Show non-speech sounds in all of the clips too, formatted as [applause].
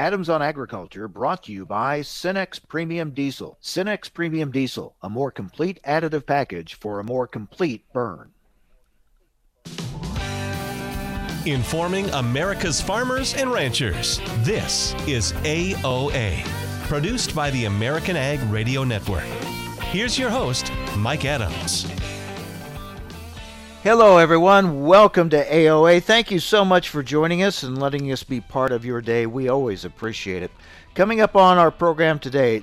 Adams on Agriculture brought to you by Cenex Premium Diesel. Cenex Premium Diesel, a more complete additive package for a more complete burn. Informing America's farmers and ranchers. This is AOA, produced by the American Ag Radio Network. Here's your host, Mike Adams. Hello, everyone. Welcome to AOA. Thank you so much for joining us and letting us be part of your day. We always appreciate it. Coming up on our program today,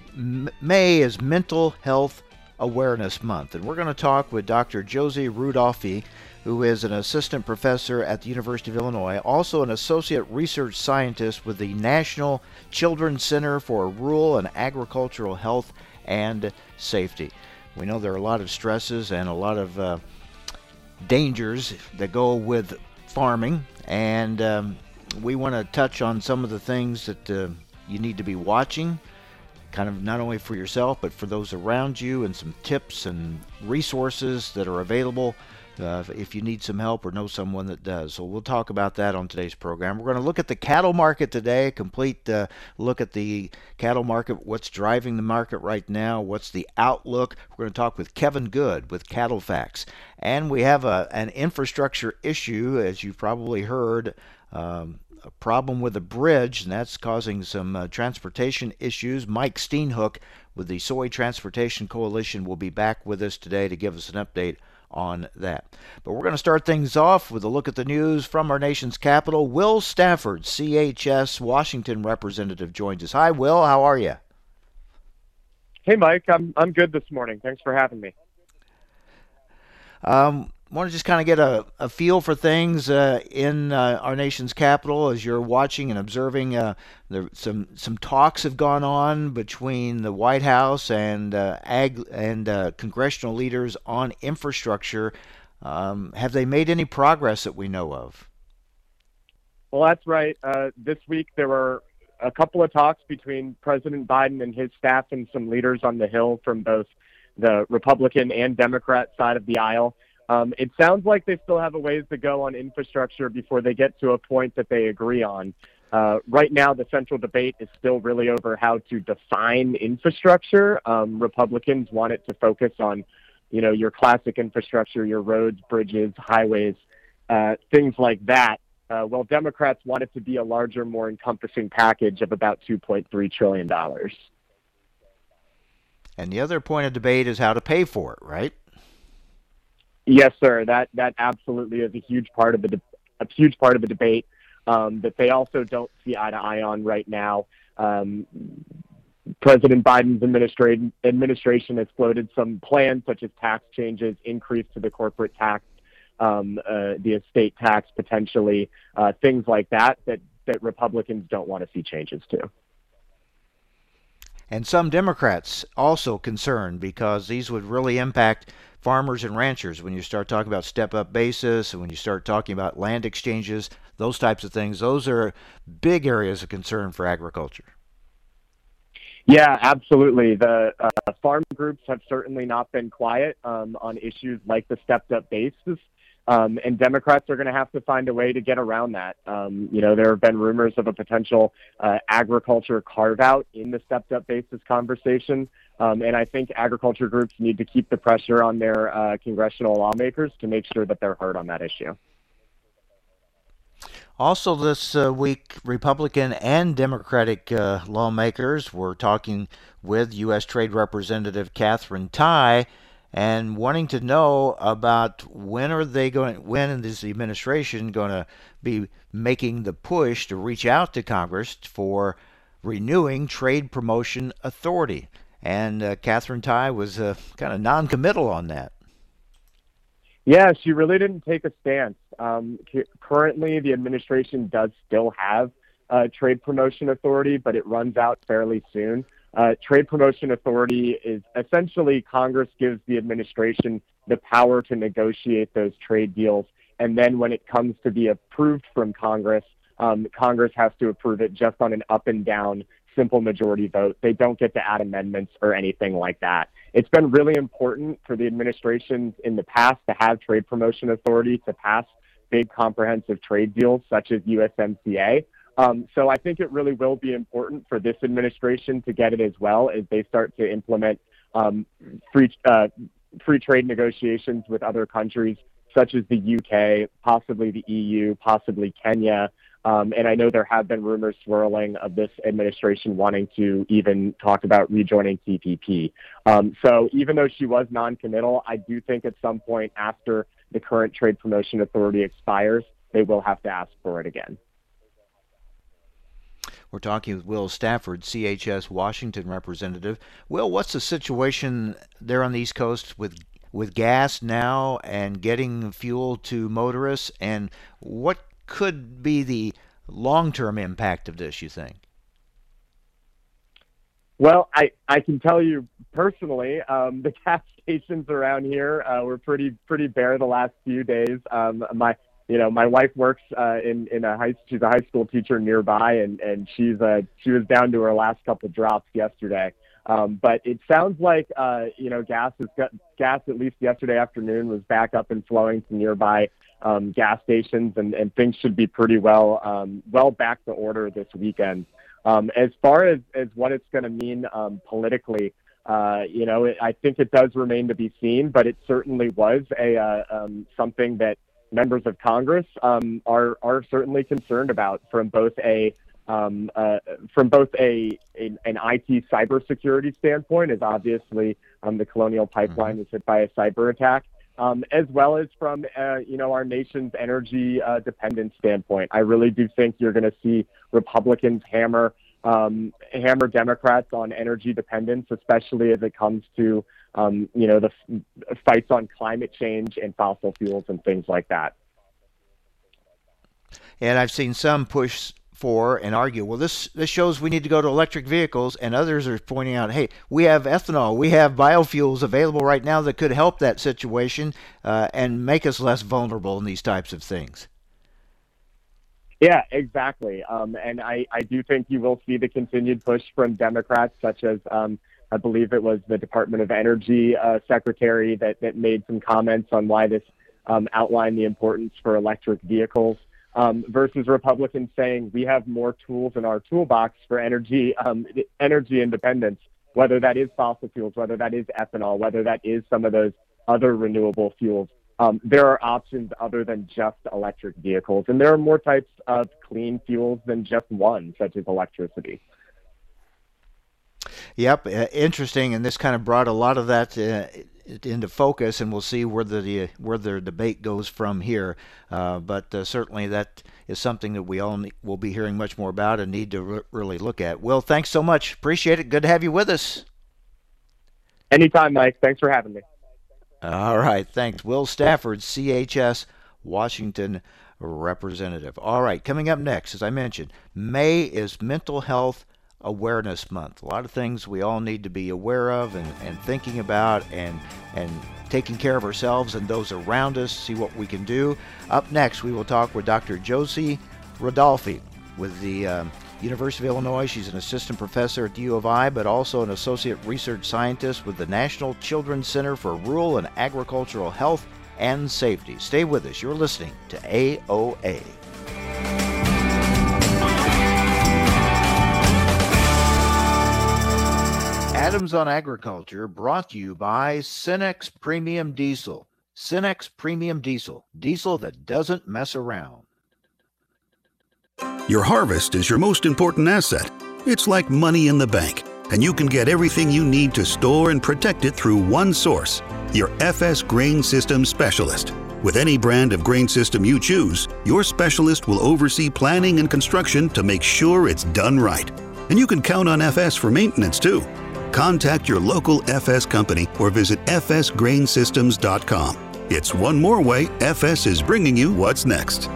May is Mental Health Awareness Month, and we're going to talk with Dr. Josie Rudolphi, who is an assistant professor at the University of Illinois, also an associate research scientist with the National Children's Center for Rural and Agricultural Health and Safety. We know there are a lot of stresses and a lot of uh, dangers that go with farming, and um, we want to touch on some of the things that uh, you need to be watching, kind of not only for yourself but for those around you, and some tips and resources that are available uh, if you need some help or know someone that does. So we'll talk about that on today's program. We're going to look at the cattle market today, a complete uh, look at the cattle market, what's driving the market right now, what's the outlook. We're going to talk with Kevin Good with CattleFax. And we have a, an infrastructure issue, as you've probably heard. Um, a problem with a bridge, and that's causing some uh, transportation issues. Mike Steenhoek with the Soy Transportation Coalition will be back with us today to give us an update on that. But we're going to start things off with a look at the news from our nation's capital. Will Stafford, CHS Washington representative, joins us. Hi, Will. How are you? Hey, Mike. I'm I'm good this morning. Thanks for having me. Um, want to just kind of get a, a feel for things uh, in uh, our nation's capital as you're watching and observing. Uh, there, some some talks have gone on between the White House and uh, ag and uh, congressional leaders on infrastructure. Um, have they made any progress that we know of? Well, that's right. Uh, this week there were a couple of talks between President Biden and his staff and some leaders on the Hill from both the Republican and Democrat side of the aisle. Um, it sounds like they still have a ways to go on infrastructure before they get to a point that they agree on. Uh, right now, the central debate is still really over how to define infrastructure. Um, Republicans want it to focus on, you know, your classic infrastructure, your roads, bridges, highways, uh, things like that. Uh, well, Democrats want it to be a larger, more encompassing package of about $2.3 trillion. And the other point of debate is how to pay for it, right? Yes, sir. That that absolutely is a huge part of the de- a huge part of the debate um, that they also don't see eye to eye on right now. Um, President Biden's administration administration has floated some plans such as tax changes, increase to the corporate tax, um, uh, the estate tax potentially, uh, things like that that that Republicans don't want to see changes to. And some Democrats also concerned because these would really impact farmers and ranchers when you start talking about step up basis and when you start talking about land exchanges, those types of things. Those are big areas of concern for agriculture. Yeah, absolutely. The uh, farm groups have certainly not been quiet um, on issues like the stepped up basis. Um, and Democrats are going to have to find a way to get around that. Um, you know, there have been rumors of a potential uh, agriculture carve out in the stepped up basis conversation. Um, and I think agriculture groups need to keep the pressure on their uh, congressional lawmakers to make sure that they're heard on that issue. Also, this uh, week, Republican and Democratic uh, lawmakers were talking with U.S. Trade Representative Katherine Tai and wanting to know about when are they going, when is the administration going to be making the push to reach out to Congress for renewing Trade Promotion Authority. And uh, Katherine Tai was uh, kind of non-committal on that. Yeah, she really didn't take a stance. Um, currently, the administration does still have uh, trade promotion authority, but it runs out fairly soon. Uh, trade promotion authority is essentially Congress gives the administration the power to negotiate those trade deals. And then when it comes to be approved from Congress, um, Congress has to approve it just on an up and down simple majority vote. They don't get to add amendments or anything like that. It's been really important for the administrations in the past to have trade promotion authority to pass big comprehensive trade deals such as USMCA. Um, so I think it really will be important for this administration to get it as well as they start to implement um, free uh, free trade negotiations with other countries such as the UK, possibly the EU, possibly Kenya. Um, and I know there have been rumors swirling of this administration wanting to even talk about rejoining TPP. Um, so even though she was non-committal, I do think at some point after the current trade promotion authority expires, they will have to ask for it again. We're talking with Will Stafford, CHS Washington representative. Will, what's the situation there on the East Coast with with gas now and getting fuel to motorists, and what could be the long-term impact of this? You think? Well, I, I can tell you personally, um, [laughs] the gas stations around here uh, were pretty pretty bare the last few days. Um, my you know, my wife works uh, in in a high. She's a high school teacher nearby, and and she's uh, she was down to her last couple drops yesterday. Um, but it sounds like uh, you know gas is gas at least yesterday afternoon was back up and flowing to nearby um, gas stations, and, and things should be pretty well um, well back to order this weekend. Um, as far as, as what it's going to mean um, politically, uh, you know, it, I think it does remain to be seen, but it certainly was a uh, um, something that members of Congress um, are are certainly concerned about from both a um, uh, from both a, a, an IT cybersecurity standpoint, as obviously um, the Colonial Pipeline mm-hmm. was hit by a cyber attack, um, as well as from uh, you know our nation's energy uh, dependence standpoint. I really do think you're going to see Republicans hammer um, hammer Democrats on energy dependence, especially as it comes to um, you know, the f- fights on climate change and fossil fuels and things like that. And I've seen some push for and argue, well, this this shows we need to go to electric vehicles, and others are pointing out, hey, we have ethanol, we have biofuels available right now that could help that situation uh, and make us less vulnerable in these types of things. Yeah, exactly. Um, and I, I do think you will see the continued push from Democrats, such as um, I believe it was the Department of Energy uh, secretary that, that made some comments on why this um, outlined the importance for electric vehicles um, versus Republicans saying we have more tools in our toolbox for energy um, energy independence, whether that is fossil fuels, whether that is ethanol, whether that is some of those other renewable fuels. Um, there are options other than just electric vehicles, and there are more types of clean fuels than just one, such as electricity. Yep, uh, interesting, and this kind of brought a lot of that uh, into focus, and we'll see where the where the debate goes from here. Uh, but uh, certainly, that is something that we all will be hearing much more about and need to re- really look at. Will, thanks so much. Appreciate it. Good to have you with us. Anytime, Mike. Thanks for having me. All right, thanks. Will Stafford, CHS, Washington representative. All right, coming up next, as I mentioned, May is Mental Health Awareness Month. A lot of things we all need to be aware of and, and thinking about and and taking care of ourselves and those around us, see what we can do. Up next, we will talk with Dr. Josie Rudolphi with the um, University of Illinois. She's an assistant professor at the U of I, but also an associate research scientist with the National Children's Center for Rural and Agricultural Health and Safety. Stay with us. You're listening to AOA. Adams on Agriculture brought to you by Cenex Premium Diesel. Cenex Premium Diesel, diesel that doesn't mess around. Your harvest is your most important asset. It's like money in the bank, and you can get everything you need to store and protect it through one source your FS Grain System Specialist. With any brand of grain system you choose, your specialist will oversee planning and construction to make sure it's done right. And you can count on FS for maintenance too. Contact your local FS company or visit fsgrainsystems.com. It's one more way FS is bringing you what's next.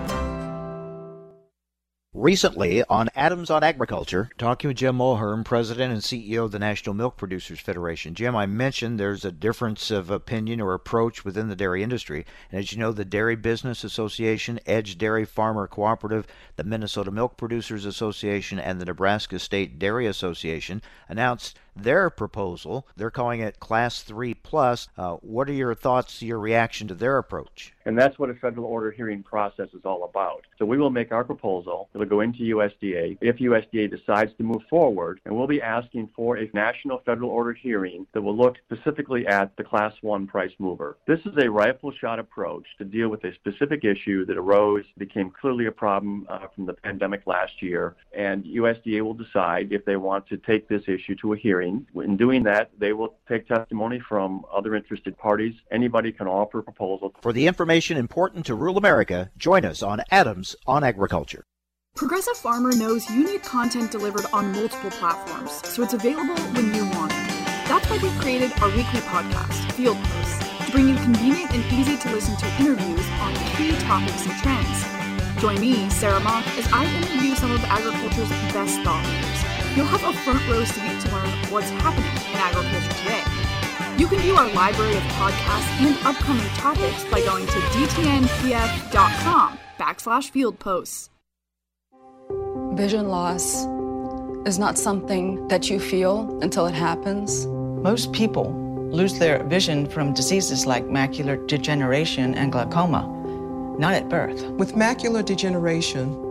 Recently on Adams on Agriculture, talking with Jim Mulhern, President and CEO of the National Milk Producers Federation. Jim, I mentioned there's a difference of opinion or approach within the dairy industry. And as you know, the Dairy Business Association, Edge Dairy Farmer Cooperative, the Minnesota Milk Producers Association, and the Nebraska State Dairy Association announced their proposal. They're calling it Class 3 Plus. Uh, what are your thoughts, your reaction to their approach? And that's what a federal order hearing process is all about. So we will make our proposal. It'll go into USDA. If USDA decides to move forward, and we'll be asking for a national federal order hearing that will look specifically at the Class 1 price mover. This is a rifle shot approach to deal with a specific issue that arose, became clearly a problem uh, from the pandemic last year, and USDA will decide if they want to take this issue to a hearing. In doing that, they will take testimony from other interested parties. Anybody can offer a proposal. For the information important to rural America, join us on Adams on Agriculture. Progressive Farmer knows you need content delivered on multiple platforms, so it's available when you want it. That's why we've created our weekly podcast, Field Posts, to bring you convenient and easy to listen to interviews on key topics and trends. Join me, Sarah Mock, as I interview some of agriculture's best thought leaders. You'll have a front row seat to learn what's happening in agriculture today. You can view our library of podcasts and upcoming topics by going to dtnpf.com backslash field posts. Vision loss is not something that you feel until it happens. Most people lose their vision from diseases like macular degeneration and glaucoma, not at birth. With macular degeneration,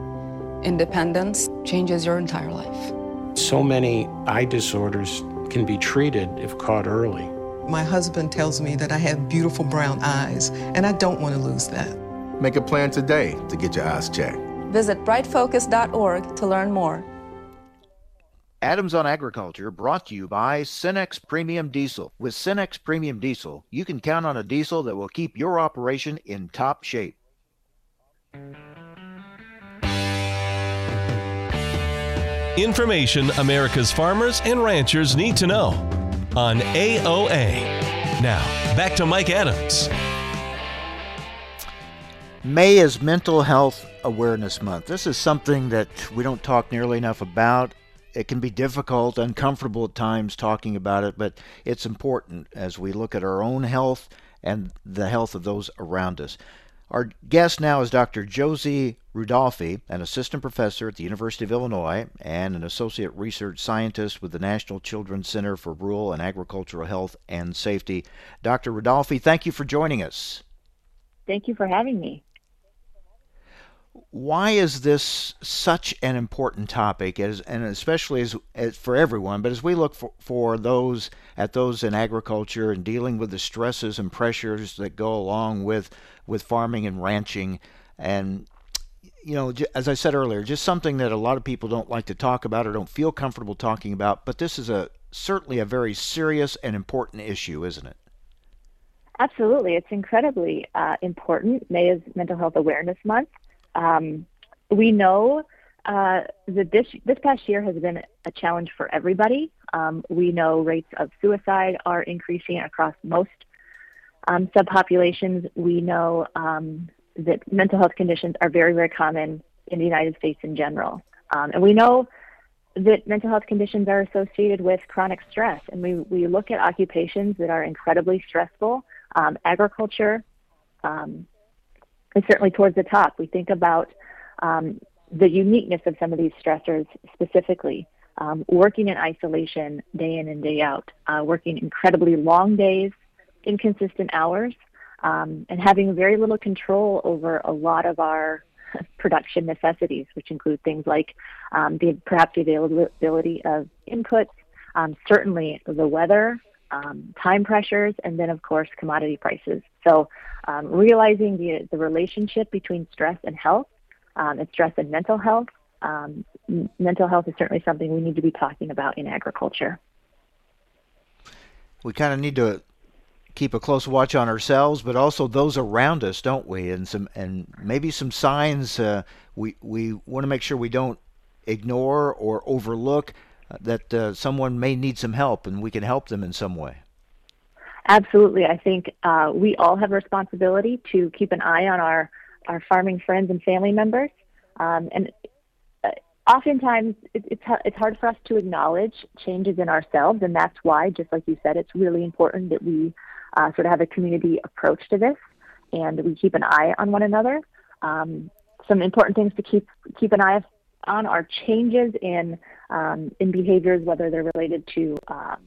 independence, changes your entire life. So many eye disorders can be treated if caught early. My husband tells me that I have beautiful brown eyes, and I don't want to lose that. Make a plan today to get your eyes checked. Visit brightfocus.org to learn more. Adams on Agriculture brought to you by Cenex Premium Diesel. With Cenex Premium Diesel, you can count on a diesel that will keep your operation in top shape. Information America's farmers and ranchers need to know on AOA. Now, back to Mike Adams. May is Mental Health Awareness Month. This is something that we don't talk nearly enough about. It can be difficult, uncomfortable at times talking about it, but it's important as we look at our own health and the health of those around us. Our guest now is Dr. Josie Rudolphi, an assistant professor at the University of Illinois and an associate research scientist with the National Children's Center for Rural and Agricultural Health and Safety. Dr. Rudolphi, thank you for joining us. Thank you for having me. Why is this such an important topic, as, and especially as, as, for everyone? But as we look for, for those at those in agriculture and dealing with the stresses and pressures that go along with with farming and ranching, and you know, as I said earlier, just something that a lot of people don't like to talk about or don't feel comfortable talking about. But this is a certainly a very serious and important issue, isn't it? Absolutely, it's incredibly uh, important. May is Mental Health Awareness Month. Um, we know uh, that this this past year has been a challenge for everybody. Um, we know rates of suicide are increasing across most um, subpopulations. We know um, that mental health conditions are very, very common in the United States in general. Um, and we know that mental health conditions are associated with chronic stress. And we, we look at occupations that are incredibly stressful. Um, agriculture um, is certainly towards the top. We think about um, the uniqueness of some of these stressors specifically. Um, working in isolation day in and day out, uh, working incredibly long days, inconsistent hours, um, and having very little control over a lot of our [laughs] production necessities, which include things like um, the perhaps the availability of inputs, um, certainly the weather, um, time pressures, and then of course commodity prices. So um, realizing the the relationship between stress and health, um, and stress and mental health. M- mental health is certainly something we need to be talking about in agriculture. We kind of need to keep a close watch on ourselves, but also those around us, don't we? And some and maybe some signs uh, we we want to make sure we don't ignore or overlook that uh, someone may need some help, and we can help them in some way. Absolutely. I think uh, we all have a responsibility to keep an eye on our, our farming friends and family members. Um, and uh, oftentimes it, it's, it's hard for us to acknowledge changes in ourselves. And that's why, just like you said, it's really important that we uh, sort of have a community approach to this and we keep an eye on one another. Um, some important things to keep, keep an eye on are changes in, um, in behaviors, whether they're related to um,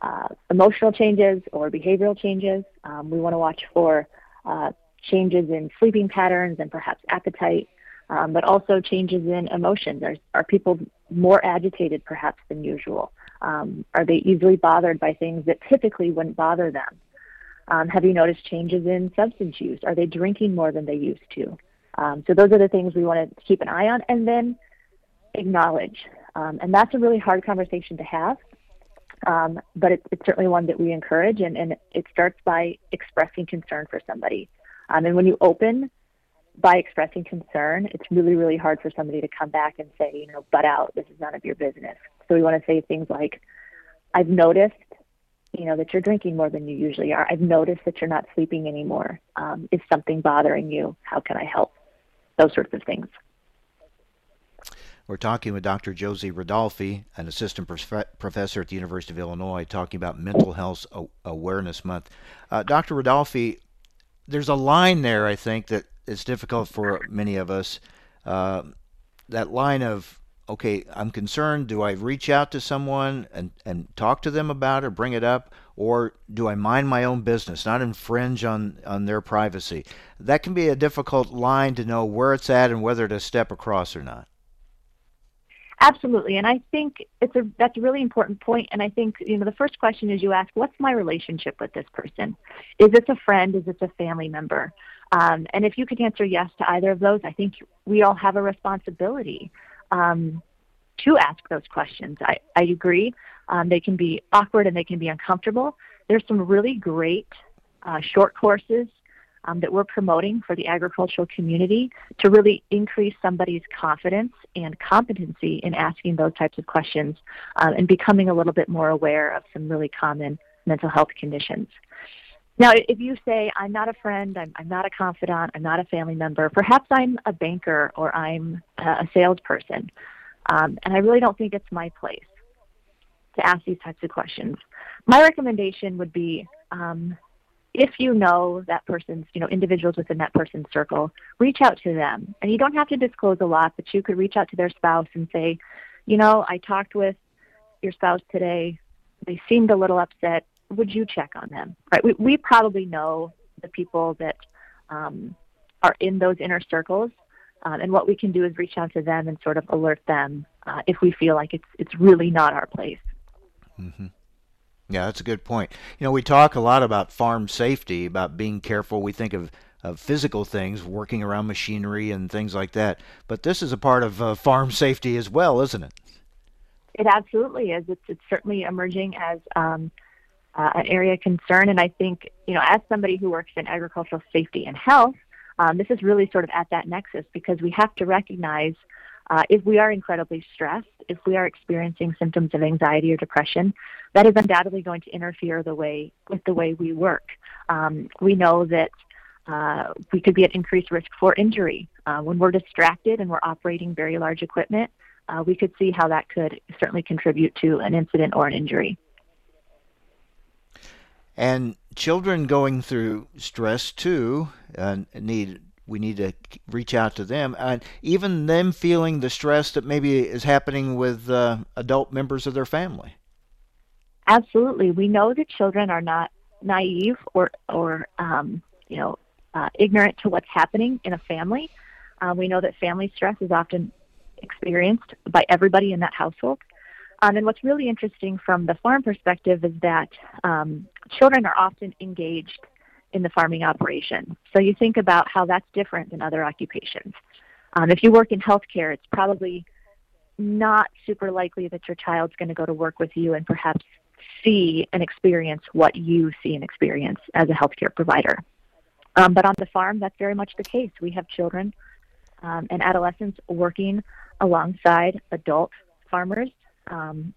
uh, emotional changes or behavioral changes. Um, we want to watch for uh, changes in sleeping patterns and perhaps appetite, um, but also changes in emotions. Are, are people more agitated perhaps than usual? Um, are they easily bothered by things that typically wouldn't bother them? Um, have you noticed changes in substance use? Are they drinking more than they used to? Um, so those are the things we want to keep an eye on and then acknowledge. Um, and that's a really hard conversation to have um, but it, it's certainly one that we encourage, and, and it starts by expressing concern for somebody. Um, and when you open by expressing concern, it's really, really hard for somebody to come back and say, you know, butt out, this is none of your business. So we want to say things like, I've noticed, you know, that you're drinking more than you usually are. I've noticed that you're not sleeping anymore. Um, is something bothering you? How can I help? Those sorts of things. We're talking with Dr. Josie Rudolphi, an assistant prof- professor at the University of Illinois, talking about Mental Health Awareness Month. Uh, Dr. Rudolphi, there's a line there, I think, that is difficult for many of us. Uh, that line of, okay, I'm concerned. Do I reach out to someone and, and talk to them about it, bring it up, or do I mind my own business, not infringe on, on their privacy? That can be a difficult line to know where it's at and whether to step across or not. Absolutely, and I think it's a that's a really important point. And I think you know the first question is you ask, what's my relationship with this person? Is this a friend? Is this a family member? Um, and if you could answer yes to either of those, I think we all have a responsibility um, to ask those questions. I, I agree. Um, they can be awkward and they can be uncomfortable. There's some really great uh, short courses um, that we're promoting for the agricultural community to really increase somebody's confidence and competency in asking those types of questions um, and becoming a little bit more aware of some really common mental health conditions. Now, if you say, I'm not a friend, I'm, I'm not a confidant, I'm not a family member, perhaps I'm a banker or I'm a salesperson, um, and I really don't think it's my place to ask these types of questions. My recommendation would be um, if you know that person's, you know, individuals within that person's circle, reach out to them. And you don't have to disclose a lot, but you could reach out to their spouse and say, you know, I talked with your spouse today. They seemed a little upset. Would you check on them? Right? We, we probably know the people that um, are in those inner circles. Um, and what we can do is reach out to them and sort of alert them uh, if we feel like it's it's really not our place. Mm-hmm. Yeah, that's a good point. You know, we talk a lot about farm safety, about being careful. We think of, of physical things, working around machinery and things like that. But this is a part of uh, farm [laughs] safety as well, isn't it? It absolutely is. It's, it's certainly emerging as um, uh, an area of concern. And I think, you know, as somebody who works in agricultural safety and health, um, this is really sort of at that nexus because we have to recognize uh, if we are incredibly stressed, if we are experiencing symptoms of anxiety or depression, that is undoubtedly going to interfere the way with the way we work. Um, we know that uh, we could be at increased risk for injury uh, when we're distracted and we're operating very large equipment. Uh, we could see how that could certainly contribute to an incident or an injury. And children going through stress too uh, need we need to reach out to them. And even them feeling the stress that maybe is happening with uh, adult members of their family. Absolutely. We know that children are not naive or or um, you know uh, ignorant to what's happening in a family. Uh, we know that family stress is often experienced by everybody in that household um, and what's really interesting from the farm perspective is that um, children are often engaged in the farming operation. So you think about how that's different than other occupations. Um, if you work in healthcare, it's probably not super likely that your child's going to go to work with you and perhaps see and experience what you see and experience as a healthcare provider. Um, but on the farm, that's very much the case. We have children um, and adolescents working alongside adult farmers. Um,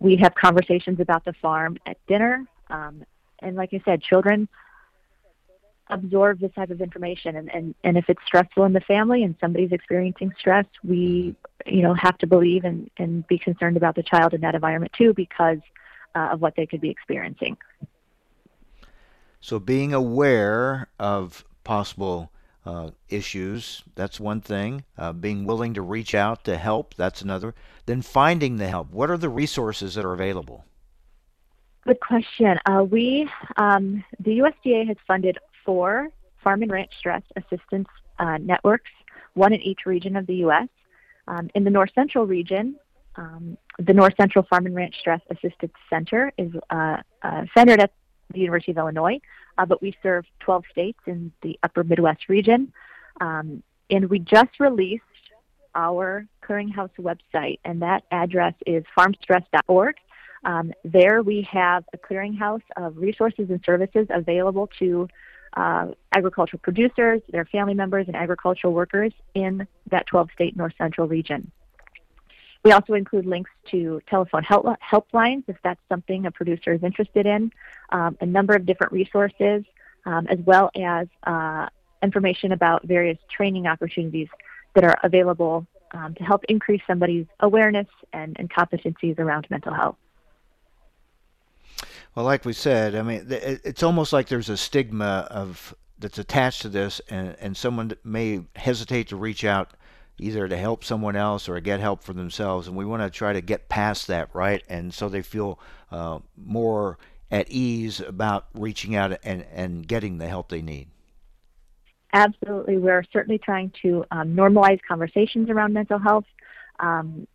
we have conversations about the farm at dinner, um, and like I said, children absorb this type of information and, and, and if it's stressful in the family and somebody's experiencing stress, we you know have to believe and, and be concerned about the child in that environment too because uh, of what they could be experiencing. So being aware of possible uh, issues, that's one thing. Uh, being willing to reach out to help, that's another. Then finding the help. What are the resources that are available? Good question. Uh, we, um, the USDA has funded four farm and ranch stress assistance uh, networks, one in each region of the U.S. Um, in the North Central region, um, the North Central Farm and Ranch Stress Assistance Center is uh, centered at the University of Illinois, uh, but we serve 12 states in the upper Midwest region. Um, and we just released our clearinghouse website, and that address is farmstress.org. Um, there we have a clearinghouse of resources and services available to uh, agricultural producers, their family members, and agricultural workers in that 12 state north central region. We also include links to telephone help, helplines if that's something a producer is interested in, um, a number of different resources, um, as well as uh, information about various training opportunities that are available um, to help increase somebody's awareness and, and competencies around mental health. Well, like we said, I mean, it's almost like there's a stigma of that's attached to this, and, and someone may hesitate to reach out either to help someone else or get help for themselves. And we want to try to get past that, right? And so they feel uh, more at ease about reaching out and, and getting the help they need. Absolutely. We're certainly trying to um, normalize conversations around mental health. Um,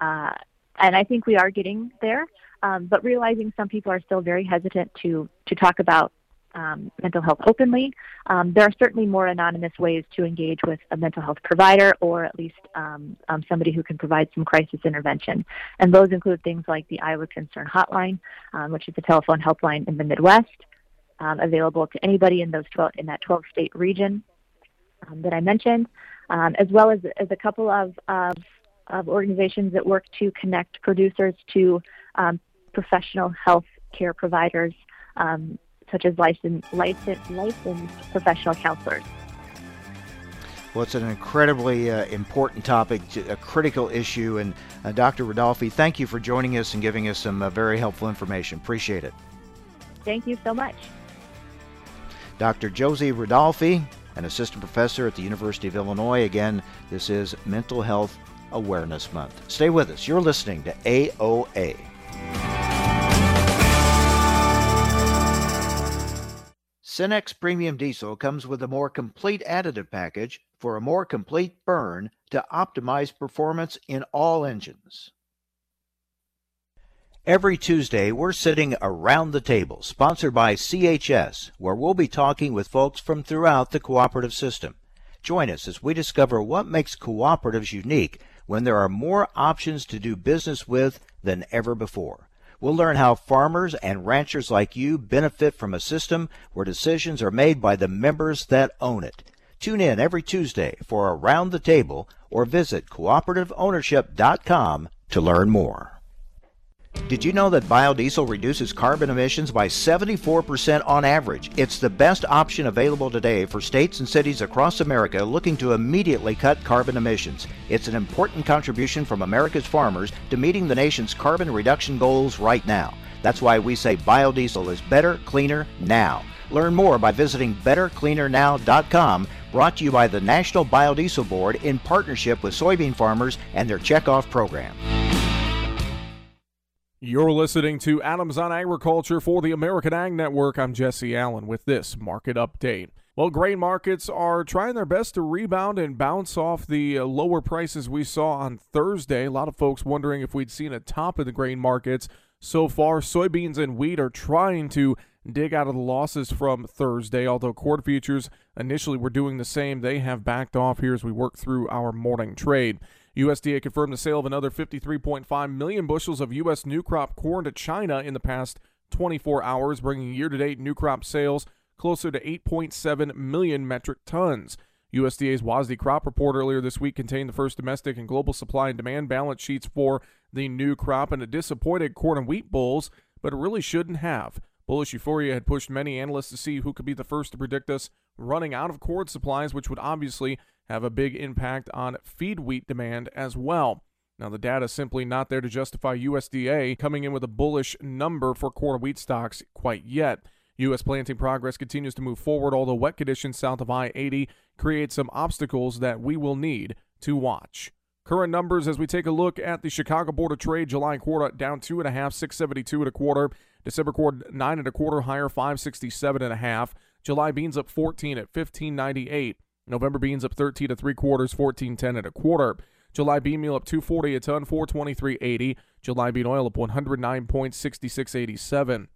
uh, and I think we are getting there, um, but realizing some people are still very hesitant to, to talk about um, mental health openly. Um, there are certainly more anonymous ways to engage with a mental health provider or at least um, um somebody who can provide some crisis intervention. And those include things like the Iowa Concern Hotline, um, which is a telephone helpline in the Midwest, um, available to anybody in those 12 in that 12 state region that I mentioned, as well as, as a couple of, of, of organizations that work to connect producers to professional health care providers um, such as licensed, licensed, licensed professional counselors. Well, it's an incredibly uh, important topic, a critical issue. And uh, Dr. Rudolphi, thank you for joining us and giving us some uh, very helpful information. Appreciate it. Thank you so much. Dr. Josie Rudolphi, an assistant professor at the University of Illinois. Again, this is Mental Health Awareness Month. Stay with us. You're listening to AOA. Cenex Premium Diesel comes with a more complete additive package for a more complete burn to optimize performance in all engines. Every Tuesday, we're sitting around the table, sponsored by CHS, where we'll be talking with folks from throughout the cooperative system. Join us as we discover what makes cooperatives unique when there are more options to do business with than ever before. We'll learn how farmers and ranchers like you benefit from a system where decisions are made by the members that own it. Tune in every Tuesday for Around the Table or visit cooperativeownership.com to learn more. Did you know that biodiesel reduces carbon emissions by 74% on average? It's the best option available today for states and cities across America looking to immediately cut carbon emissions. It's an important contribution from America's farmers to meeting the nation's carbon reduction goals right now. That's why we say biodiesel is better, cleaner, now. Learn more by visiting bettercleanernow.com, brought to you by the National Biodiesel Board in partnership with soybean farmers and their checkoff program. You're listening to Adams on Agriculture for the American Ag Network. I'm Jesse Allen with this market update. Well, grain markets are trying their best to rebound and bounce off the uh, lower prices we saw on Thursday. A lot of folks wondering if we'd seen a top in the grain markets so far. Soybeans and wheat are trying to dig out of the losses from Thursday, although corn futures initially were doing the same. They have backed off here as we work through our morning trade. USDA confirmed the sale of another 53.5 million bushels of U.S. new crop corn to China in the past 24 hours, bringing year to date new crop sales closer to 8.7 million metric tons. USDA's WASDE crop report earlier this week contained the first domestic and global supply and demand balance sheets for the new crop and it disappointed corn and wheat bulls, but it really shouldn't have. Bullish euphoria had pushed many analysts to see who could be the first to predict us running out of corn supplies, which would obviously have a big impact on feed wheat demand as well. Now, the data is simply not there to justify USDA coming in with a bullish number for corn wheat stocks quite yet. U.S. planting progress continues to move forward, although wet conditions south of I 80 create some obstacles that we will need to watch. Current numbers as we take a look at the Chicago Board of Trade July quarter down two and a half, 672 and a quarter. December quarter nine and a quarter higher, 567 and a half. July beans up 14 at 1598. November beans up 13 to three quarters, 1410 and a quarter. July bean meal up 240 a ton, 423.80. July bean oil up 109.6687.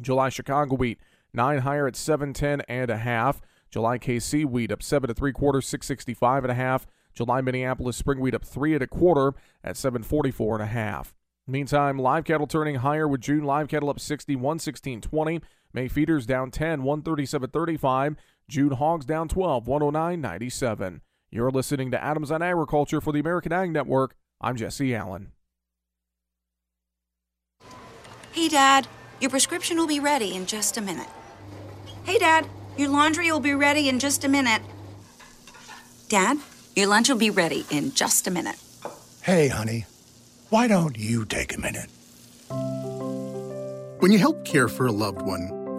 July Chicago wheat nine higher at 710 and a half. July KC wheat up seven to three quarters, 665 and a half. July Minneapolis spring wheat up three and a quarter at 744 and a half. Meantime, live cattle turning higher with June live cattle up 60, 116.20. May feeders down 10, 137.35. June hogs down 12, 109.97. You're listening to Adams on Agriculture for the American Ag Network. I'm Jesse Allen. Hey, Dad, your prescription will be ready in just a minute. Hey, Dad, your laundry will be ready in just a minute. Dad, your lunch will be ready in just a minute. Hey, honey, why don't you take a minute? When you help care for a loved one,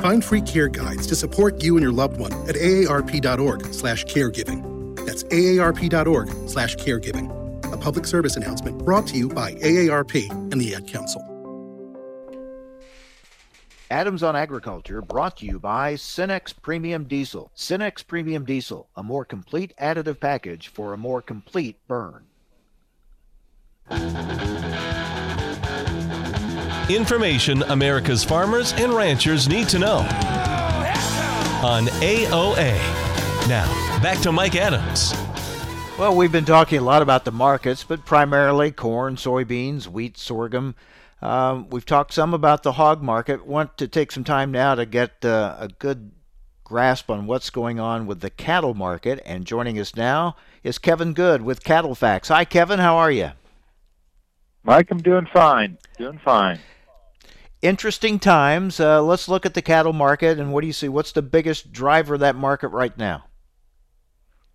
Find free care guides to support you and your loved one at aarp.org slash caregiving. That's aarp.org slash caregiving. A public service announcement brought to you by AARP and the Ad Council. Adams on Agriculture brought to you by Cenex Premium Diesel. Cenex Premium Diesel, a more complete additive package for a more complete burn. Information America's farmers and ranchers need to know on AOA. Now, back to Mike Adams. Well, we've been talking a lot about the markets, but primarily corn, soybeans, wheat, sorghum. Um, we've talked some about the hog market. Want to take some time now to get uh, a good grasp on what's going on with the cattle market. And joining us now is Kevin Good with CattleFax. Hi, Kevin. How are you? Mike, I'm doing fine. Doing fine. Interesting times. Uh, let's look at the cattle market and what do you see? What's the biggest driver of that market right now?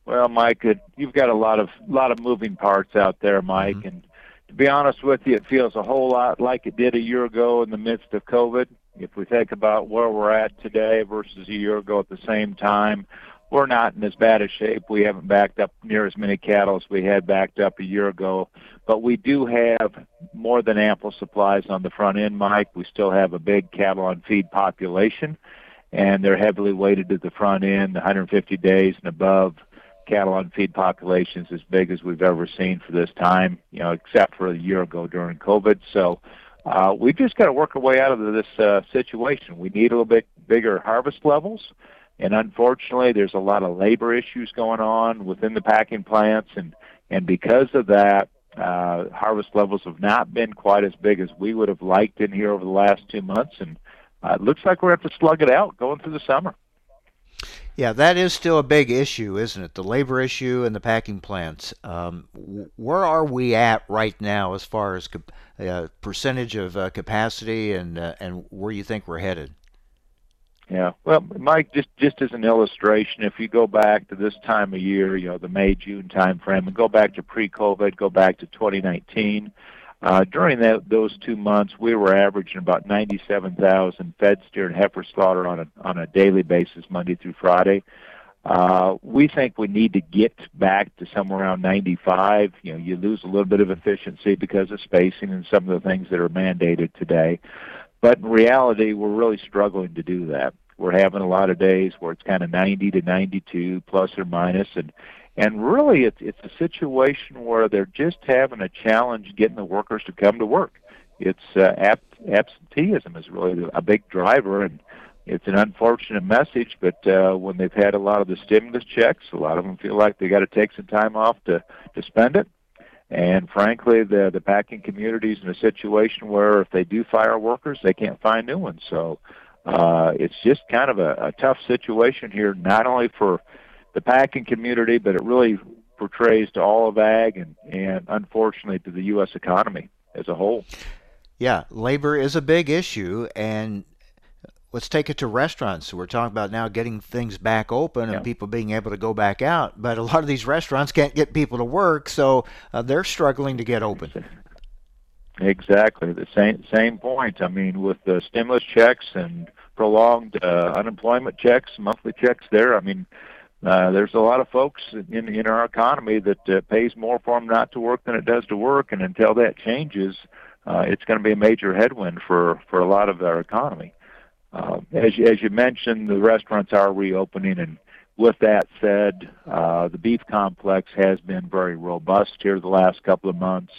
Well, Mike, it, you've got a lot of lot of moving parts out there, Mike, mm-hmm. and to be honest with you, it feels a whole lot like it did a year ago in the midst of COVID. If we think about where we're at today versus a year ago at the same time, we're not in as bad a shape. We haven't backed up near as many cattle as we had backed up a year ago, but we do have more than ample supplies on the front end, Mike. We still have a big cattle on feed population, and they're heavily weighted to the front end, 150 days and above cattle on feed populations as big as we've ever seen for this time, you know, except for a year ago during COVID. So uh, we've just got to work our way out of this uh, situation. We need a little bit bigger harvest levels. And unfortunately, there's a lot of labor issues going on within the packing plants, and and because of that, uh, harvest levels have not been quite as big as we would have liked in here over the last two months, and uh, it looks like we're going to have to slug it out going through the summer. Yeah, that is still a big issue, isn't it? The labor issue and the packing plants. Um, where are we at right now as far as uh, percentage of uh, capacity and uh, and where you think we're headed? Yeah, well, Mike, just just as an illustration, if you go back to this time of year, you know, the May June time frame, and go back to pre-COVID, go back to 2019. Uh, during that, those two months, we were averaging about 97,000 fed steer and heifer slaughter on a on a daily basis, Monday through Friday. Uh, we think we need to get back to somewhere around 95. You know, you lose a little bit of efficiency because of spacing and some of the things that are mandated today. But in reality, we're really struggling to do that. We're having a lot of days where it's kind of 90 to 92 plus or minus, and and really, it's it's a situation where they're just having a challenge getting the workers to come to work. It's uh, ab- absenteeism is really a big driver, and it's an unfortunate message, but uh, when they've had a lot of the stimulus checks, a lot of them feel like they got to take some time off to to spend it. And frankly, the the packing community is in a situation where if they do fire workers, they can't find new ones. So uh, it's just kind of a, a tough situation here, not only for the packing community, but it really portrays to all of ag and, and unfortunately to the U.S. economy as a whole. Yeah, labor is a big issue, and let's take it to restaurants. We're talking about now getting things back open and people being able to go back out, but a lot of these restaurants can't get people to work, so uh, they're struggling to get open. Exactly the same same point. I mean, with the stimulus checks and prolonged uh, unemployment checks, monthly checks, there. I mean, uh, there's a lot of folks in in our economy that uh, pays more for them not to work than it does to work, and until that changes, uh, it's going to be a major headwind for for a lot of our economy. Uh, as as you mentioned, the restaurants are reopening, and with that said, uh, the beef complex has been very robust here the last couple of months.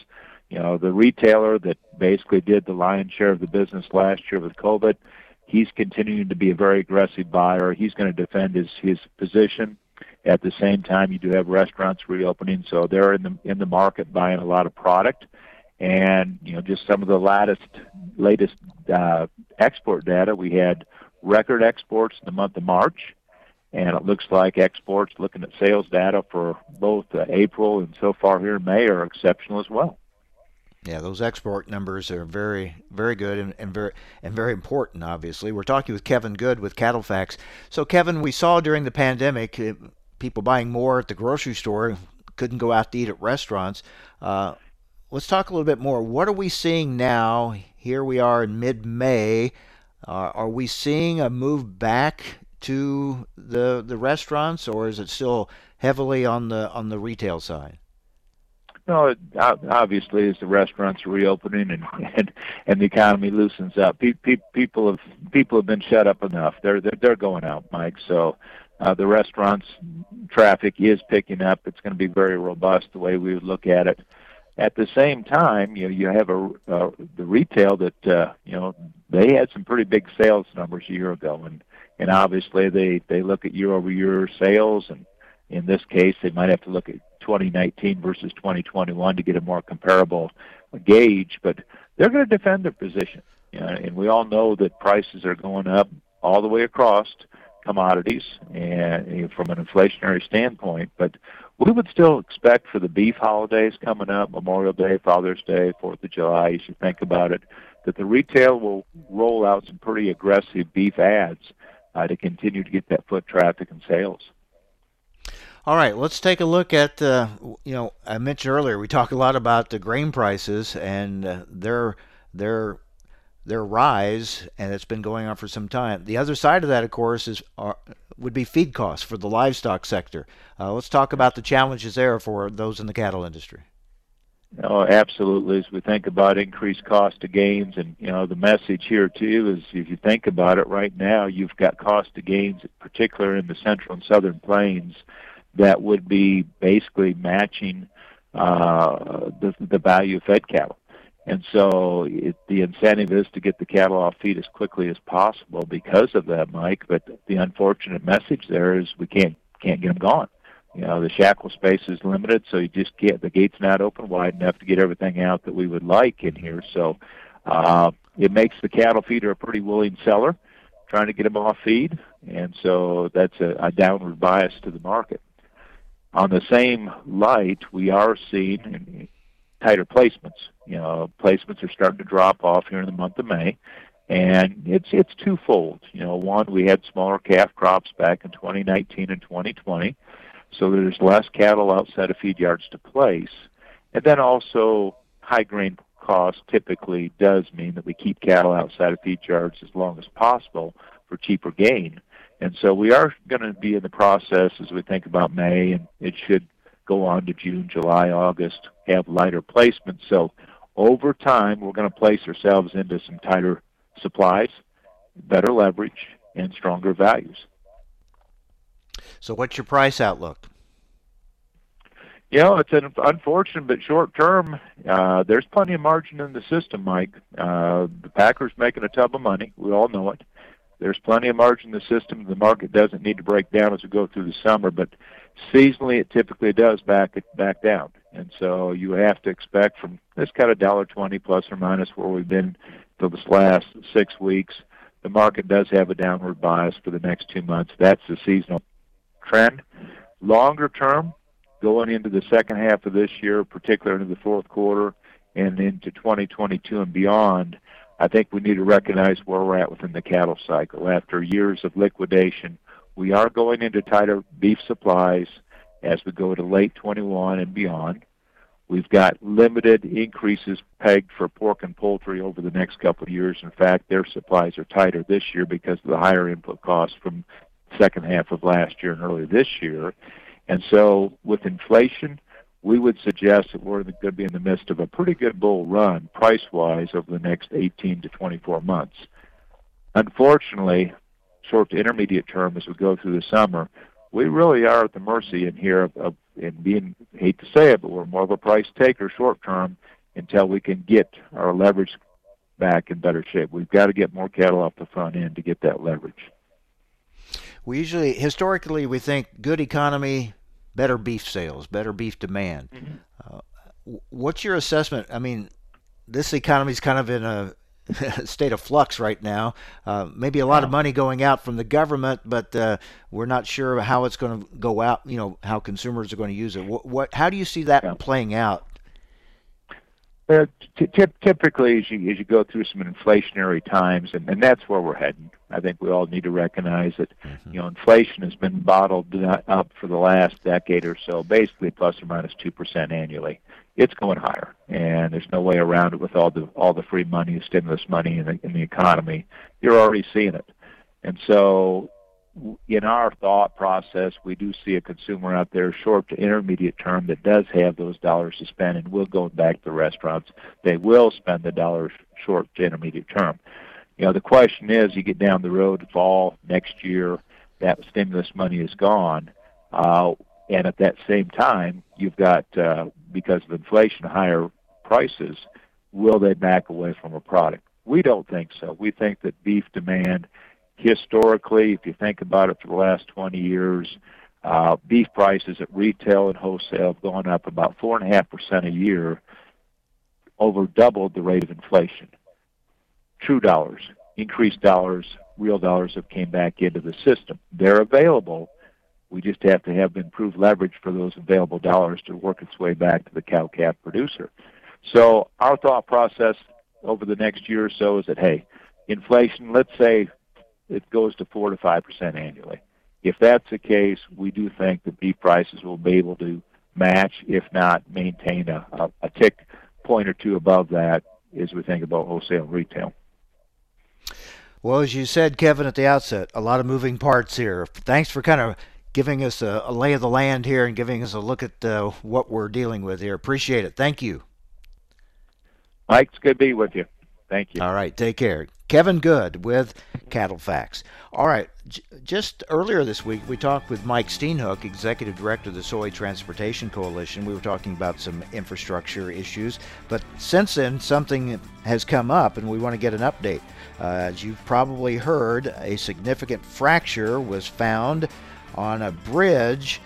You know, the retailer that basically did the lion's share of the business last year with COVID, he's continuing to be a very aggressive buyer. He's going to defend his his position. At the same time, you do have restaurants reopening, so they're in the in the market buying a lot of product and you know just some of the latest latest uh, export data. We had record exports in the month of March, and it looks like exports, looking at sales data for both uh, April and so far here in May, are exceptional as well. Yeah, those export numbers are very, very good and, and very and very important. Obviously, we're talking with Kevin Good with CattleFax. So, Kevin, we saw during the pandemic uh, people buying more at the grocery store, couldn't go out to eat at restaurants. Uh, let's talk a little bit more. What are we seeing now? Here we are in mid May. Uh, are we seeing a move back to the the restaurants, or is it still heavily on the on the retail side? No, obviously, as the restaurants are reopening and and, and the economy loosens up, pe- pe- people have people have been shut up enough. They're they're, they're going out, Mike. So uh, the restaurants traffic is picking up. It's going to be very robust the way we would look at it. At the same time, you know, you have a uh, the retail that uh, you know they had some pretty big sales numbers a year ago, and and obviously they they look at year over year sales, and in this case they might have to look at 2019 versus 2021 to get a more comparable gauge, but they're going to defend their position, you know, and we all know that prices are going up all the way across commodities and from an inflationary standpoint, but we would still expect for the beef holidays coming up, Memorial Day, Father's Day, Fourth of July, you should think about it, that the retail will roll out some pretty aggressive beef ads uh, to continue to get that foot traffic and sales. All right, let's take a look at. Uh, you know, I mentioned earlier we talk a lot about the grain prices and uh, their their their rise, and it's been going on for some time. The other side of that, of course, is uh, would be feed costs for the livestock sector. Uh, let's talk about the challenges there for those in the cattle industry. Oh, absolutely. As we think about increased cost of gains, and you know, the message here too is if you think about it, right now you've got cost of gains, particularly in the central and southern plains, that would be basically matching uh, the the value of fed cattle. And so it, the incentive is to get the cattle off feed as quickly as possible because of that, Mike. But the unfortunate message there is we can't can't get them gone. You know, the shackle space is limited, so you just can't. The gate's not open wide enough to get everything out that we would like in here. So uh, it makes the cattle feeder a pretty willing seller, trying to get them off feed, and so that's a, a downward bias to the market. On the same light, we are seeing tighter placements. You know, placements are starting to drop off here in the month of May, and it's it's twofold. You know, one we had smaller calf crops back in 2019 and 2020, so there's less cattle outside of feed yards to place, and then also high grain cost typically does mean that we keep cattle outside of feed yards as long as possible for cheaper gain. And so we are going to be in the process as we think about May, and it should go on to June, July, August, have lighter placements. So over time, we're going to place ourselves into some tighter supplies, better leverage, and stronger values. So, what's your price outlook? You know, it's an unfortunate but short term. Uh, there's plenty of margin in the system, Mike. Uh, the Packers making a tub of money. We all know it. there's plenty of margin in the system. The market doesn't need to break down as we go through the summer, but seasonally it typically does back back down. And so you have to expect from this kind of dollar twenty plus or minus where we've been for this last six weeks, the market does have a downward bias for the next two months. That's the seasonal trend. Longer term, going into the second half of this year, particularly into the fourth quarter and into 2022 and beyond, I think we need to recognize where we're at within the cattle cycle. After years of liquidation, we are going into tighter beef supplies as we go to late 21 and beyond. We've got limited increases pegged for pork and poultry over the next couple of years. In fact, their supplies are tighter this year because of the higher input costs from second half of last year and early this year. And so with inflation, we would suggest that we're going to be in the midst of a pretty good bull run price-wise over the next 18 to 24 months. Unfortunately, short to intermediate term as we go through the summer, we really are at the mercy in here of, of in being hate to say it, but we're more of a price taker short term until we can get our leverage back in better shape. We've got to get more cattle off the front end to get that leverage. We usually historically we think good economy, better beef sales, better beef demand. Mm-hmm. Uh, what's your assessment? I mean, this economy is kind of in a [laughs] state of flux right now. Uh, maybe a lot of money going out from the government, but uh, we're not sure how it's going to go out. You know how consumers are going to use it. What, what how do you see that yeah. playing out? Uh, t- typically, as you as you go through some inflationary times, and, and that's where we're heading. I think we all need to recognize that mm-hmm. you know inflation has been bottled up for the last decade or so, basically plus or minus two percent annually it's going higher, and there's no way around it with all the all the free money, stimulus money in the in the economy. You're already seeing it, and so in our thought process, we do see a consumer out there, short to intermediate term, that does have those dollars to spend and will go back to restaurants. They will spend the dollars short to intermediate term. You know, the question is, you get down the road, fall next year, that stimulus money is gone. Uh, and at that same time, you've got, uh, because of inflation, higher prices. Will they back away from a product? We don't think so. We think that beef demand, historically, if you think about it for the last 20 years, uh, beef prices at retail and wholesale have gone up about 4.5% a year, over doubled the rate of inflation. True dollars, increased dollars, real dollars have came back into the system. They're available we just have to have improved leverage for those available dollars to work its way back to the cow calf producer. So our thought process over the next year or so is that hey, inflation, let's say it goes to four to five percent annually. If that's the case, we do think that beef prices will be able to match, if not maintain a, a, a tick point or two above that as we think about wholesale retail. Well, as you said, Kevin, at the outset, a lot of moving parts here. Thanks for kind of giving us a, a, lay of the land here and giving us a look at uh, what we're dealing with here. Appreciate it. Thank you. Mike, it's good to be with you. Thank you. All right, take care. Kevin Good with CattleFax. All right, j- just earlier this week, we talked with Mike Steenhoek, Executive Director of the Soy Transportation Coalition. We were talking about some infrastructure issues, but since then, something has come up, and we want to get an update. Uh, as you've probably heard, a significant fracture was found on a bridge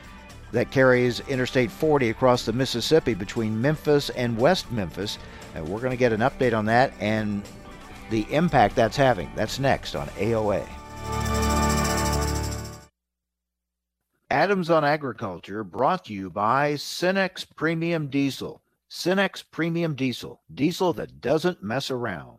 that carries Interstate 40 across the Mississippi between Memphis and West Memphis. And we're going to get an update on that and the impact that's having. That's next on AOA. Adams on Agriculture brought to you by Cenex Premium Diesel. Cenex Premium Diesel, diesel that doesn't mess around.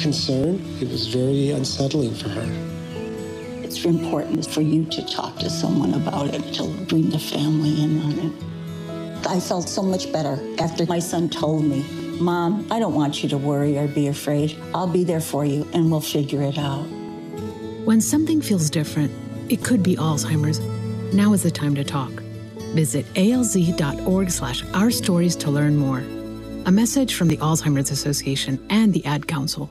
concerned. It was very unsettling for her. It's important for you to talk to someone about it, to bring the family in on it. I felt so much better after my son told me, Mom, I don't want you to worry or be afraid. I'll be there for you and we'll figure it out. When something feels different, it could be Alzheimer's. Now is the time to talk. Visit alz.org slash our stories to learn more. A message from the Alzheimer's Association and the Ad Council.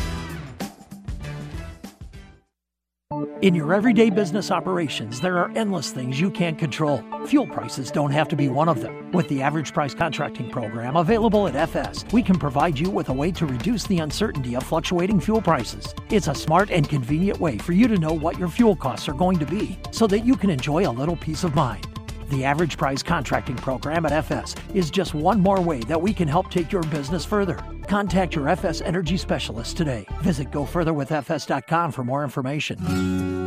In your everyday business operations, there are endless things you can't control. Fuel prices don't have to be one of them. With the Average Price Contracting Program available at FS, we can provide you with a way to reduce the uncertainty of fluctuating fuel prices. It's a smart and convenient way for you to know what your fuel costs are going to be so that you can enjoy a little peace of mind. The Average Price Contracting Program at FS is just one more way that we can help take your business further. Contact your FS Energy Specialist today. Visit gofurtherwithfs.com for more information.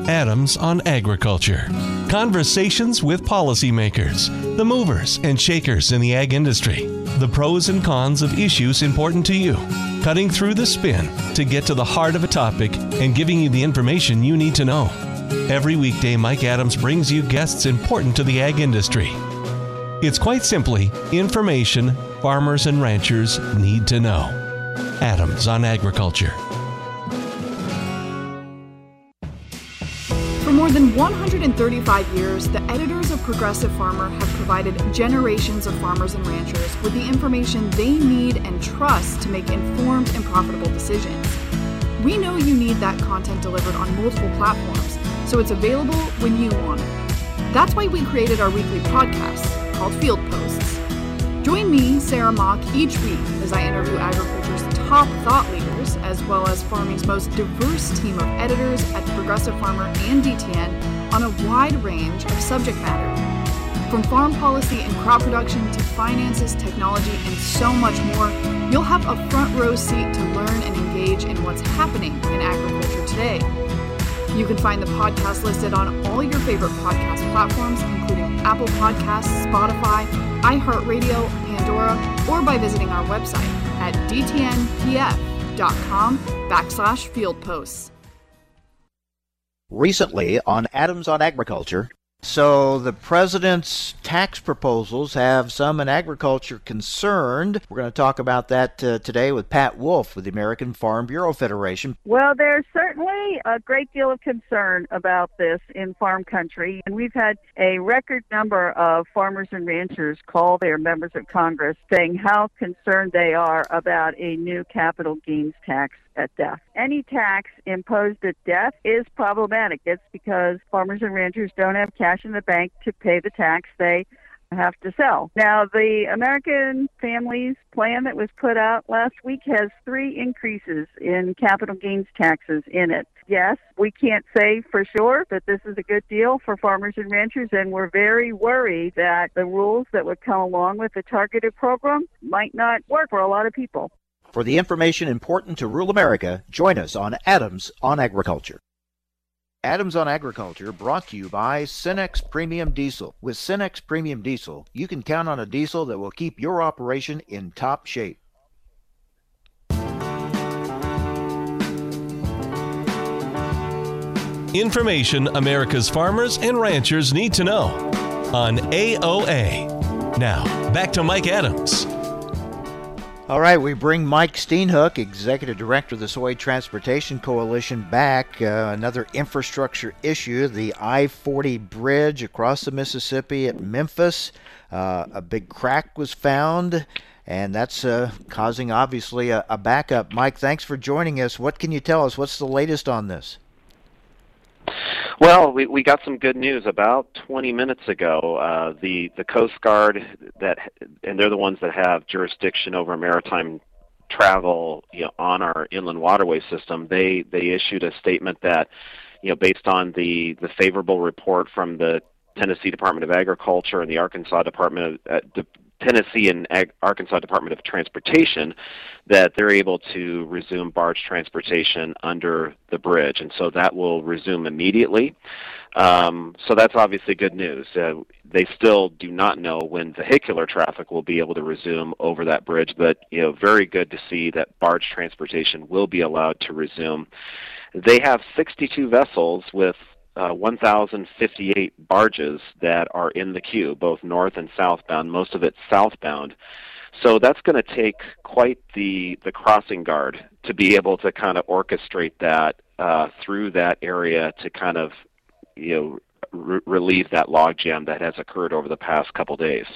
Adams on Agriculture. Conversations with policymakers, the movers and shakers in the ag industry, the pros and cons of issues important to you, cutting through the spin to get to the heart of a topic and giving you the information you need to know. Every weekday, Mike Adams brings you guests important to the ag industry. It's quite simply information farmers and ranchers need to know. Adams on Agriculture. For more than 135 years, the editors of Progressive Farmer have provided generations of farmers and ranchers with the information they need and trust to make informed and profitable decisions. We know you need that content delivered on multiple platforms, so it's available when you want it. That's why we created our weekly podcast called Field Posts. Join me, Sarah Mock, each week as I interview agriculture's top thought leaders, as well as farming's most diverse team of editors at Progressive Farmer and DTN on a wide range of subject matter. From farm policy and crop production to finances, technology, and so much more, you'll have a front row seat to learn and engage in what's happening in agriculture today. You can find the podcast listed on all your favorite podcast platforms, including Apple Podcasts, Spotify, iHeartRadio, Pandora, or by visiting our website at dtnpf.com backslash field posts. Recently on Adams on Agriculture, so the president's tax proposals have some in agriculture concerned. We're going to talk about that uh, today with Pat Wolf with the American Farm Bureau Federation. Well, there's certainly a great deal of concern about this in farm country, and we've had a record number of farmers and ranchers call their members of Congress saying how concerned they are about a new capital gains tax at death. Any tax imposed at death is problematic. It's because farmers and ranchers don't have cash in the bank to pay the tax they have to sell. Now, the American Families Plan that was put out last week has three increases in capital gains taxes in it. Yes, we can't say for sure that this is a good deal for farmers and ranchers, and we're very worried that the rules that would come along with the targeted program might not work for a lot of people. For the information important to rural America, join us on Adams on Agriculture. Adams on Agriculture brought to you by Cenex Premium Diesel. With Cenex Premium Diesel, you can count on a diesel that will keep your operation in top shape. Information America's farmers and ranchers need to know on AOA. Now, back to Mike Adams. All right, we bring Mike Steenhoek, Executive Director of the Soy Transportation Coalition, back. Uh, another infrastructure issue the I 40 bridge across the Mississippi at Memphis. Uh, a big crack was found, and that's uh, causing obviously a, a backup. Mike, thanks for joining us. What can you tell us? What's the latest on this? Well, we, we got some good news about 20 minutes ago. Uh, the the Coast Guard that and they're the ones that have jurisdiction over maritime travel you know, on our inland waterway system. They they issued a statement that you know based on the the favorable report from the Tennessee Department of Agriculture and the Arkansas Department of uh, Tennessee and Ag- Arkansas Department of Transportation that they're able to resume barge transportation under the bridge, and so that will resume immediately. Um, so that's obviously good news. Uh, they still do not know when vehicular traffic will be able to resume over that bridge, but you know, very good to see that barge transportation will be allowed to resume. They have 62 vessels with uh, 1,058 barges that are in the queue, both north and southbound. Most of it southbound. So that's going to take quite the the crossing guard to be able to kind of orchestrate that uh, through that area to kind of you know re- relieve that logjam that has occurred over the past couple days.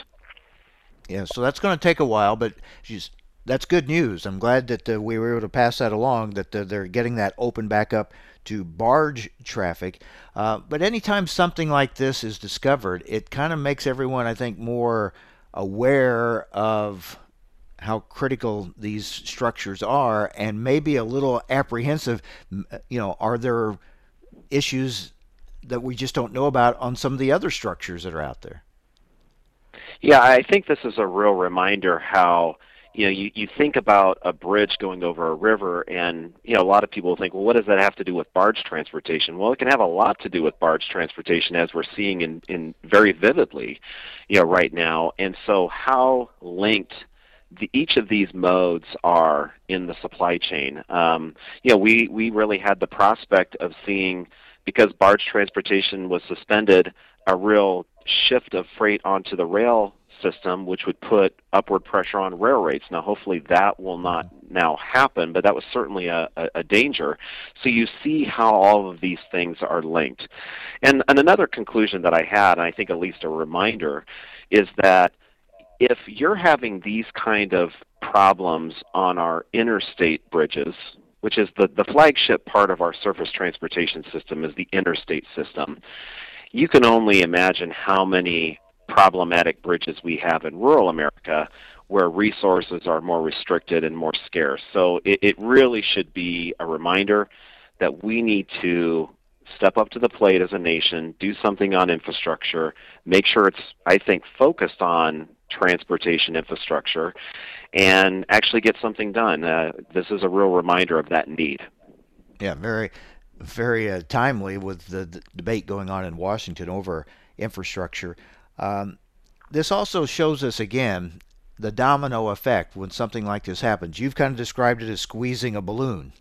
Yeah, so that's going to take a while, but just that's good news. I'm glad that uh, we were able to pass that along. That uh, they're getting that open back up to barge traffic. Uh, but anytime something like this is discovered, it kind of makes everyone, I think, more aware of how critical these structures are and maybe a little apprehensive. You know, are there issues that we just don't know about on some of the other structures that are out there? Yeah, I think this is a real reminder how you know, you, you think about a bridge going over a river, and you know, a lot of people think, well, what does that have to do with barge transportation? Well, it can have a lot to do with barge transportation, as we're seeing in, in very vividly, you know, right now. And so, how linked the, each of these modes are in the supply chain. Um, you know, we we really had the prospect of seeing because barge transportation was suspended, a real shift of freight onto the rail system, which would put upward pressure on rail rates. Now, hopefully, that will not now happen, but that was certainly a, a, a danger. So you see how all of these things are linked. And, and another conclusion that I had, and I think at least a reminder, is that if you're having these kind of problems on our interstate bridges, which is the, the flagship part of our surface transportation system is the interstate system. You can only imagine how many problematic bridges we have in rural America where resources are more restricted and more scarce. So it, it really should be a reminder that we need to step up to the plate as a nation, do something on infrastructure, make sure it's, I think, focused on transportation infrastructure, and actually get something done. Uh, this is a real reminder of that need. Yeah, very, very uh, timely with the, the debate going on in Washington over infrastructure. Um, this also shows us again the domino effect when something like this happens. You've kind of described it as squeezing a balloon.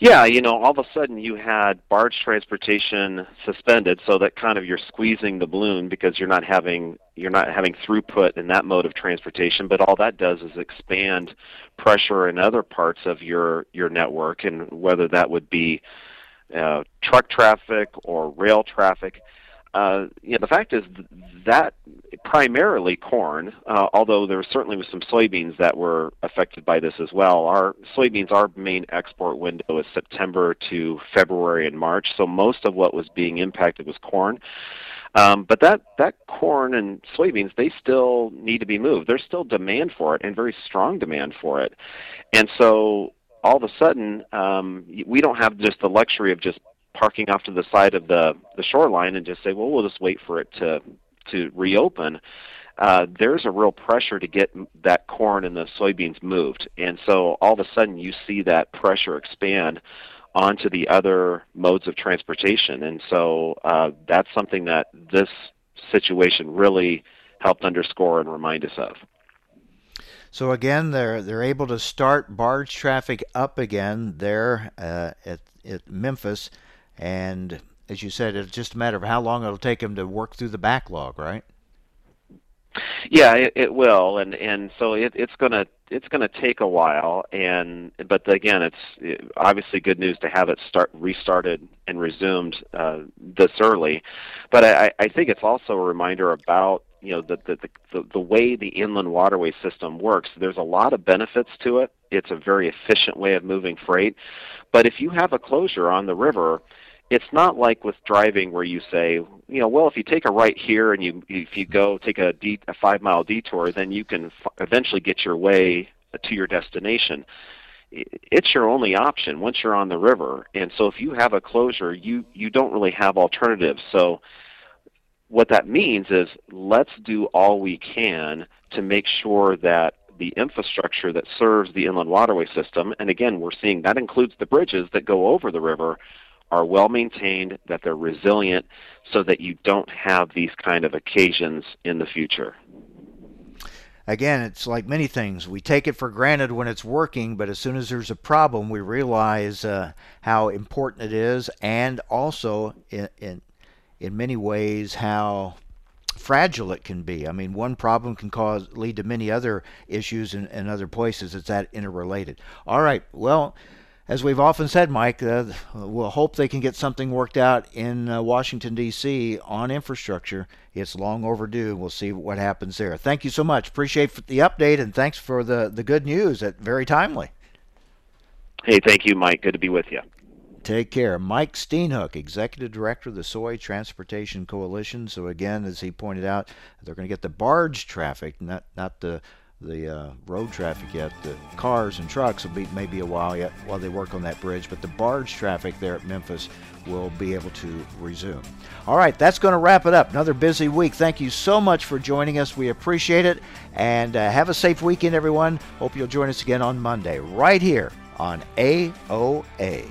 Yeah, you know, all of a sudden you had barge transportation suspended, so that kind of you're squeezing the balloon because you're not having you're not having throughput in that mode of transportation. But all that does is expand pressure in other parts of your your network, and whether that would be uh, truck traffic or rail traffic uh, the fact is that primarily corn, uh, although there certainly was some soybeans that were affected by this as well. Our soybeans, our main export window is September to February and March, so most of what was being impacted was corn. Um, but that, that corn and soybeans, they still need to be moved. There's still demand for it and very strong demand for it. And so all of a sudden, um, we don't have just the luxury of just parking off to the side of the the shoreline and just say, well, we'll just wait for it to to reopen. Uh, there's a real pressure to get that corn and the soybeans moved, and so all of a sudden you see that pressure expand onto the other modes of transportation, and so uh, that's something that this situation really helped underscore and remind us of. So again, they're they're able to start barge traffic up again there uh, at at Memphis. And as you said, it's just a matter of how long it'll take them to work through the backlog, right? Yeah, it, it will, and and so it, it's gonna it's gonna take a while, and but again, it's obviously good news to have it start restarted and resumed uh, this early. But I, I think it's also a reminder about you know the, the the the way the inland waterway system works. There's a lot of benefits to it. It's a very efficient way of moving freight, but if you have a closure on the river, it's not like with driving where you say, you know, well, if you take a right here and you if you go take a, de- a five mile detour, then you can f- eventually get your way to your destination. It's your only option once you're on the river, and so if you have a closure, you you don't really have alternatives. So what that means is let's do all we can to make sure that the infrastructure that serves the inland waterway system, and again, we're seeing that includes the bridges that go over the river, are well maintained, that they're resilient, so that you don't have these kind of occasions in the future. Again, it's like many things. We take it for granted when it's working, but as soon as there's a problem, we realize uh, how important it is, and also in, in in many ways how fragile it can be. I mean, one problem can cause lead to many other issues in, in other places. It's that interrelated. All right. Well, as we've often said, Mike, uh, we'll hope they can get something worked out in uh, Washington, D.C. on infrastructure. It's long overdue. We'll see what happens there. Thank you so much. Appreciate the update and thanks for the, the good news. That very timely. Hey, thank you, Mike. Good to be with you. Take care. Mike Steenhoek, Executive Director of the Soy Transportation Coalition. So again, as he pointed out, they're going to get the barge traffic, not not the the uh, road traffic yet. The cars and trucks will be maybe a while yet while they work on that bridge, but the barge traffic there at Memphis will be able to resume. All right, that's going to wrap it up. Another busy week. Thank you so much for joining us. We appreciate it, and uh, have a safe weekend, everyone. Hope you'll join us again on Monday, right here on AOA.